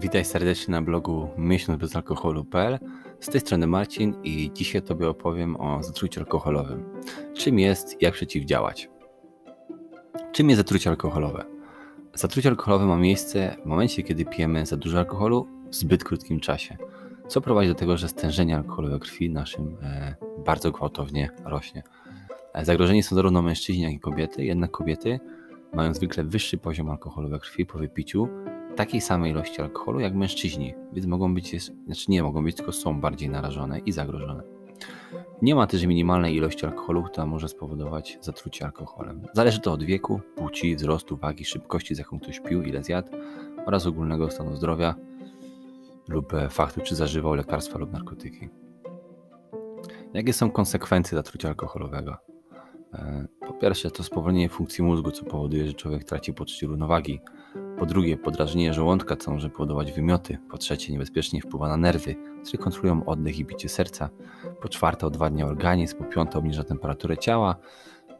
Witaj serdecznie na blogu miesiącbezalkoholu.pl. Z tej strony Marcin i dzisiaj Tobie opowiem o zatruciu alkoholowym. Czym jest, jak przeciwdziałać. Czym jest zatrucie alkoholowe? Zatrucie alkoholowe ma miejsce w momencie, kiedy pijemy za dużo alkoholu w zbyt krótkim czasie, co prowadzi do tego, że stężenie alkoholu we krwi naszym e, bardzo gwałtownie rośnie. E, zagrożeni są zarówno mężczyźni, jak i kobiety, jednak kobiety mają zwykle wyższy poziom alkoholu we krwi po wypiciu takiej samej ilości alkoholu jak mężczyźni, więc mogą być, znaczy nie mogą być, tylko są bardziej narażone i zagrożone. Nie ma też minimalnej ilości alkoholu, która może spowodować zatrucie alkoholem. Zależy to od wieku, płci, wzrostu, wagi, szybkości, z jaką ktoś pił, ile zjadł oraz ogólnego stanu zdrowia lub e, faktu, czy zażywał lekarstwa lub narkotyki. Jakie są konsekwencje zatrucia alkoholowego? E, po pierwsze, to spowolnienie funkcji mózgu, co powoduje, że człowiek traci poczucie równowagi. Po drugie, podrażnienie żołądka, co może powodować wymioty. Po trzecie, niebezpiecznie wpływa na nerwy, które kontrolują oddech i bicie serca. Po czwarte, odwadnia organizm. Po piąte, obniża temperaturę ciała,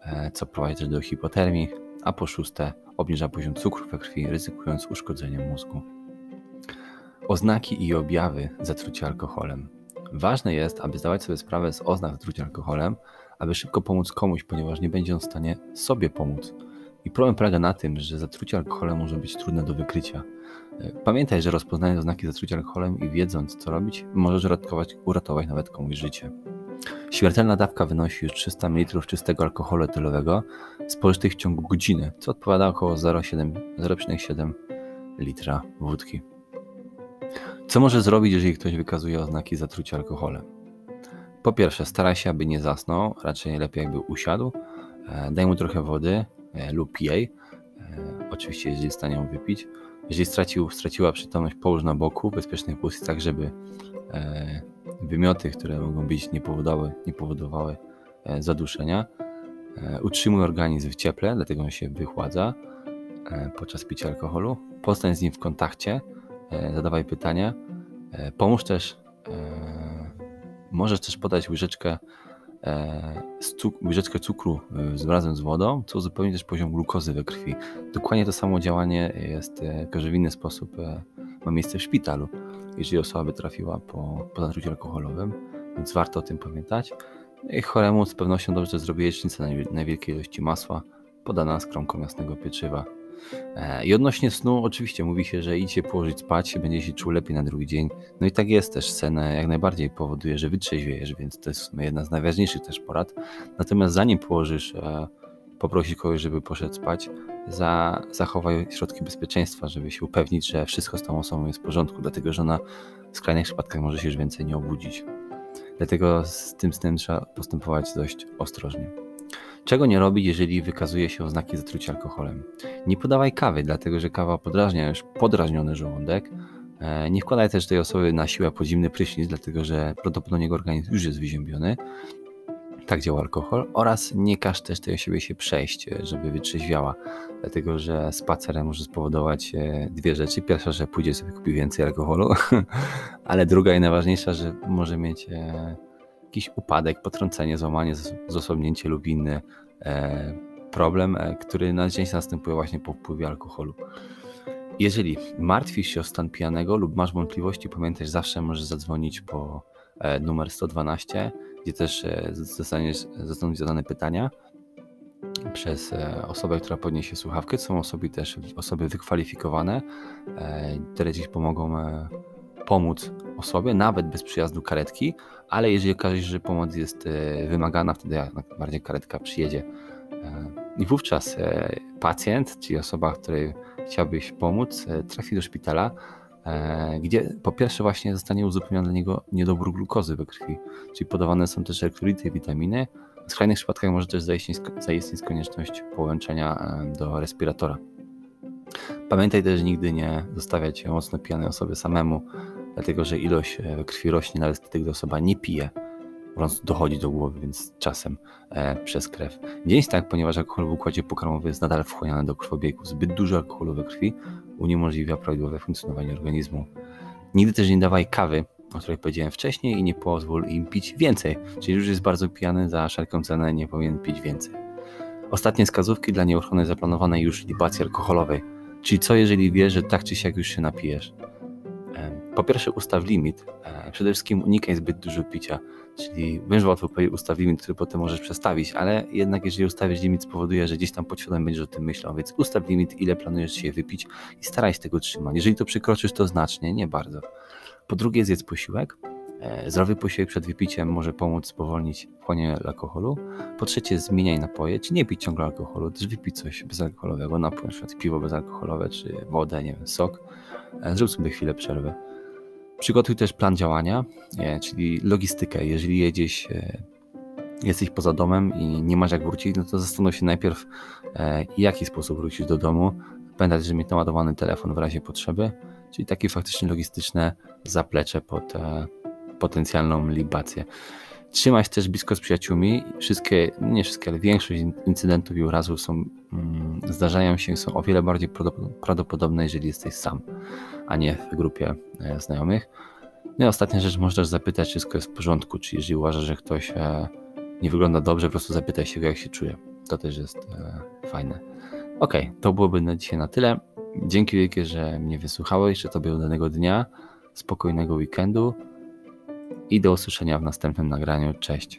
e, co prowadzi też do hipotermii. A po szóste, obniża poziom cukru we krwi, ryzykując uszkodzenie mózgu. Oznaki i objawy zatrucia alkoholem. Ważne jest, aby zdawać sobie sprawę z oznak zatrucia alkoholem, aby szybko pomóc komuś, ponieważ nie będzie on w stanie sobie pomóc. I problem polega na tym, że zatrucie alkoholem może być trudne do wykrycia. E, pamiętaj, że rozpoznając oznaki zatrucia alkoholem i wiedząc, co robić, możesz uratować, uratować nawet komuś życie. Śmiertelna dawka wynosi już 300 ml czystego alkoholu etylowego spożytych w ciągu godziny, co odpowiada około 0,7 litra wódki. Co może zrobić, jeżeli ktoś wykazuje oznaki zatrucia alkoholem? Po pierwsze, staraj się, aby nie zasnął, raczej lepiej jakby usiadł. E, daj mu trochę wody lub jej. E, oczywiście, jeżeli stanie ją wypić. Jeżeli stracił, straciła przytomność, połóż na boku, bezpiecznej pozycji, tak żeby wymioty, które mogą być, nie powodowały, nie powodowały zaduszenia. Utrzymuj organizm w cieple, dlatego on się wychładza podczas picia alkoholu. Postań z nim w kontakcie, zadawaj pytania. Pomóż też Możesz też podać łyżeczkę, e, cuk łyżeczkę cukru e, razem z wodą, co uzupełni też poziom glukozy we krwi. Dokładnie to samo działanie jest, e, w inny sposób e, ma miejsce w szpitalu, jeżeli osoba by trafiła po, po zatruciu alkoholowym, więc warto o tym pamiętać. No I choremu z pewnością dobrze zrobi jecznicę na ilości masła, podana z kromką jasnego pieczywa. E, I odnośnie snu, oczywiście mówi się, że idzie położyć spać, będzie się czuł lepiej na drugi dzień. No i tak jest też. Sen jak najbardziej powoduje, że wytrzeźwiejesz, więc to jest jedna z najważniejszych też porad. Natomiast zanim położysz, e, poprosić kogoś, żeby poszedł spać, za, zachowaj środki bezpieczeństwa, żeby się upewnić, że wszystko z tą osobą jest w porządku, dlatego że ona w skrajnych przypadkach może się już więcej nie obudzić. Dlatego z tym snem trzeba postępować dość ostrożnie. Czego nie robić, jeżeli wykazuje się oznaki zatrucia alkoholem? Nie podawaj kawy, dlatego że kawa podrażnia już podrażniony żołądek. E, nie wkładaj też tej osoby na siłę pod zimny prysznic, dlatego że prawdopodobnie jego organizm już jest wyziębiony. Tak działa alkohol. Oraz nie każ też tej osobie się przejść, e, żeby wytrzeźwiała, dlatego że spacerem może spowodować e, dwie rzeczy. Pierwsza, że pójdzie sobie kupi więcej alkoholu, ale druga i najważniejsza, że może mieć jakiś upadek, potrącenie, złamanie, zosobnięcie lub inny e, problem, e, który na dzień następuje właśnie po wpływie alkoholu. Jeżeli martwisz się o stan pijanego lub masz wątpliwości, pamiętaj, zawsze możesz zadzwonić po e, numer 112, gdzie też zostaną zadane pytania przez osobę, która podniesie słuchawkę. Są osoby też osoby wykwalifikowane, które dziś pomogą pomóc osobie, nawet bez przyjazdu karetki, ale jeżeli okaże się, że pomoc jest e, wymagana, wtedy jak bardziej karetka przyjedzie. E, I wówczas e, pacjent, czyli osoba, której chciałbyś pomóc, trafi do szpitala, gdzie po pierwsze właśnie zostanie uzupełniony dla niego niedobór glukozy we krwi, czyli podawane są też elektrolity i witaminy. W skrajnych przypadkach może też zaistnieć konieczność połączenia do respiratora. Pamiętaj też nigdy nie zostawiać mocno pijanej osoby samemu, dlatego że ilość e, krwi rośnie nawet wtedy, gdy osoba nie pije. Po prostu dochodzi do głowy, więc czasem e, przez krew. Jest tak, ponieważ alkohol w układzie pokarmowym jest nadal wchłaniany do krwobiegu. Zbyt dużo alkoholu we krwi uniemożliwia prawidłowe funkcjonowanie organizmu. Nigdy też nie dawaj kawy, o której powiedziałem wcześniej, i nie pozwól im pić więcej. Czyli już jest bardzo pijany, za wszelką cenę nie powinien pić więcej. Ostatnie wskazówki dla nieuchronnej zaplanowanej już libacji alkoholowej. Czyli co jeżeli wiesz, że tak czy siak już się napijesz? Po pierwsze ustaw limit. E, przede wszystkim unikaj zbyt dużo picia, czyli będzie łatwo ustaw limit, który potem możesz przestawić, ale jednak jeżeli ustawisz limit spowoduje, że gdzieś tam podświadomie będziesz o tym myślał, więc ustaw limit, ile planujesz się wypić i staraj się tego trzymać. Jeżeli to przekroczysz, to znacznie, nie bardzo. Po drugie zjedz posiłek, E, zdrowy posiłek przed wypiciem może pomóc spowolnić wchłanianie alkoholu. Po trzecie, zmieniaj napoje, czy nie pić ciągle alkoholu, też wypij coś bezalkoholowego, na przykład piwo bezalkoholowe, czy wodę, nie wiem, sok. E, zrób sobie chwilę przerwy. Przygotuj też plan działania, e, czyli logistykę. Jeżeli jedziesz, jesteś poza domem i nie masz jak wrócić, no to zastanów się najpierw, w jaki sposób wrócić do domu. Pamiętaj, że mieć naładowany telefon w razie potrzeby, czyli takie faktycznie logistyczne zaplecze pod potencjalną libację. Trzymaj się też blisko z przyjaciółmi. Wszystkie, nie wszystkie, ale większość incydentów i urazów są, mm, zdarzają się, są o wiele bardziej prawdopodobne, jeżeli jesteś sam, a nie w grupie e, znajomych. No i ostatnia rzecz, możesz zapytać, czy wszystko jest w porządku, czy jeżeli uważasz, że ktoś e, nie wygląda dobrze, po prostu zapytaj się go, jak się czuje. To też jest e, fajne. Ok, to byłoby na dzisiaj na tyle. Dzięki wielkie, że mnie wysłuchałeś, że tobie udanego dnia, spokojnego weekendu i do usłyszenia w następnym nagraniu. Cześć.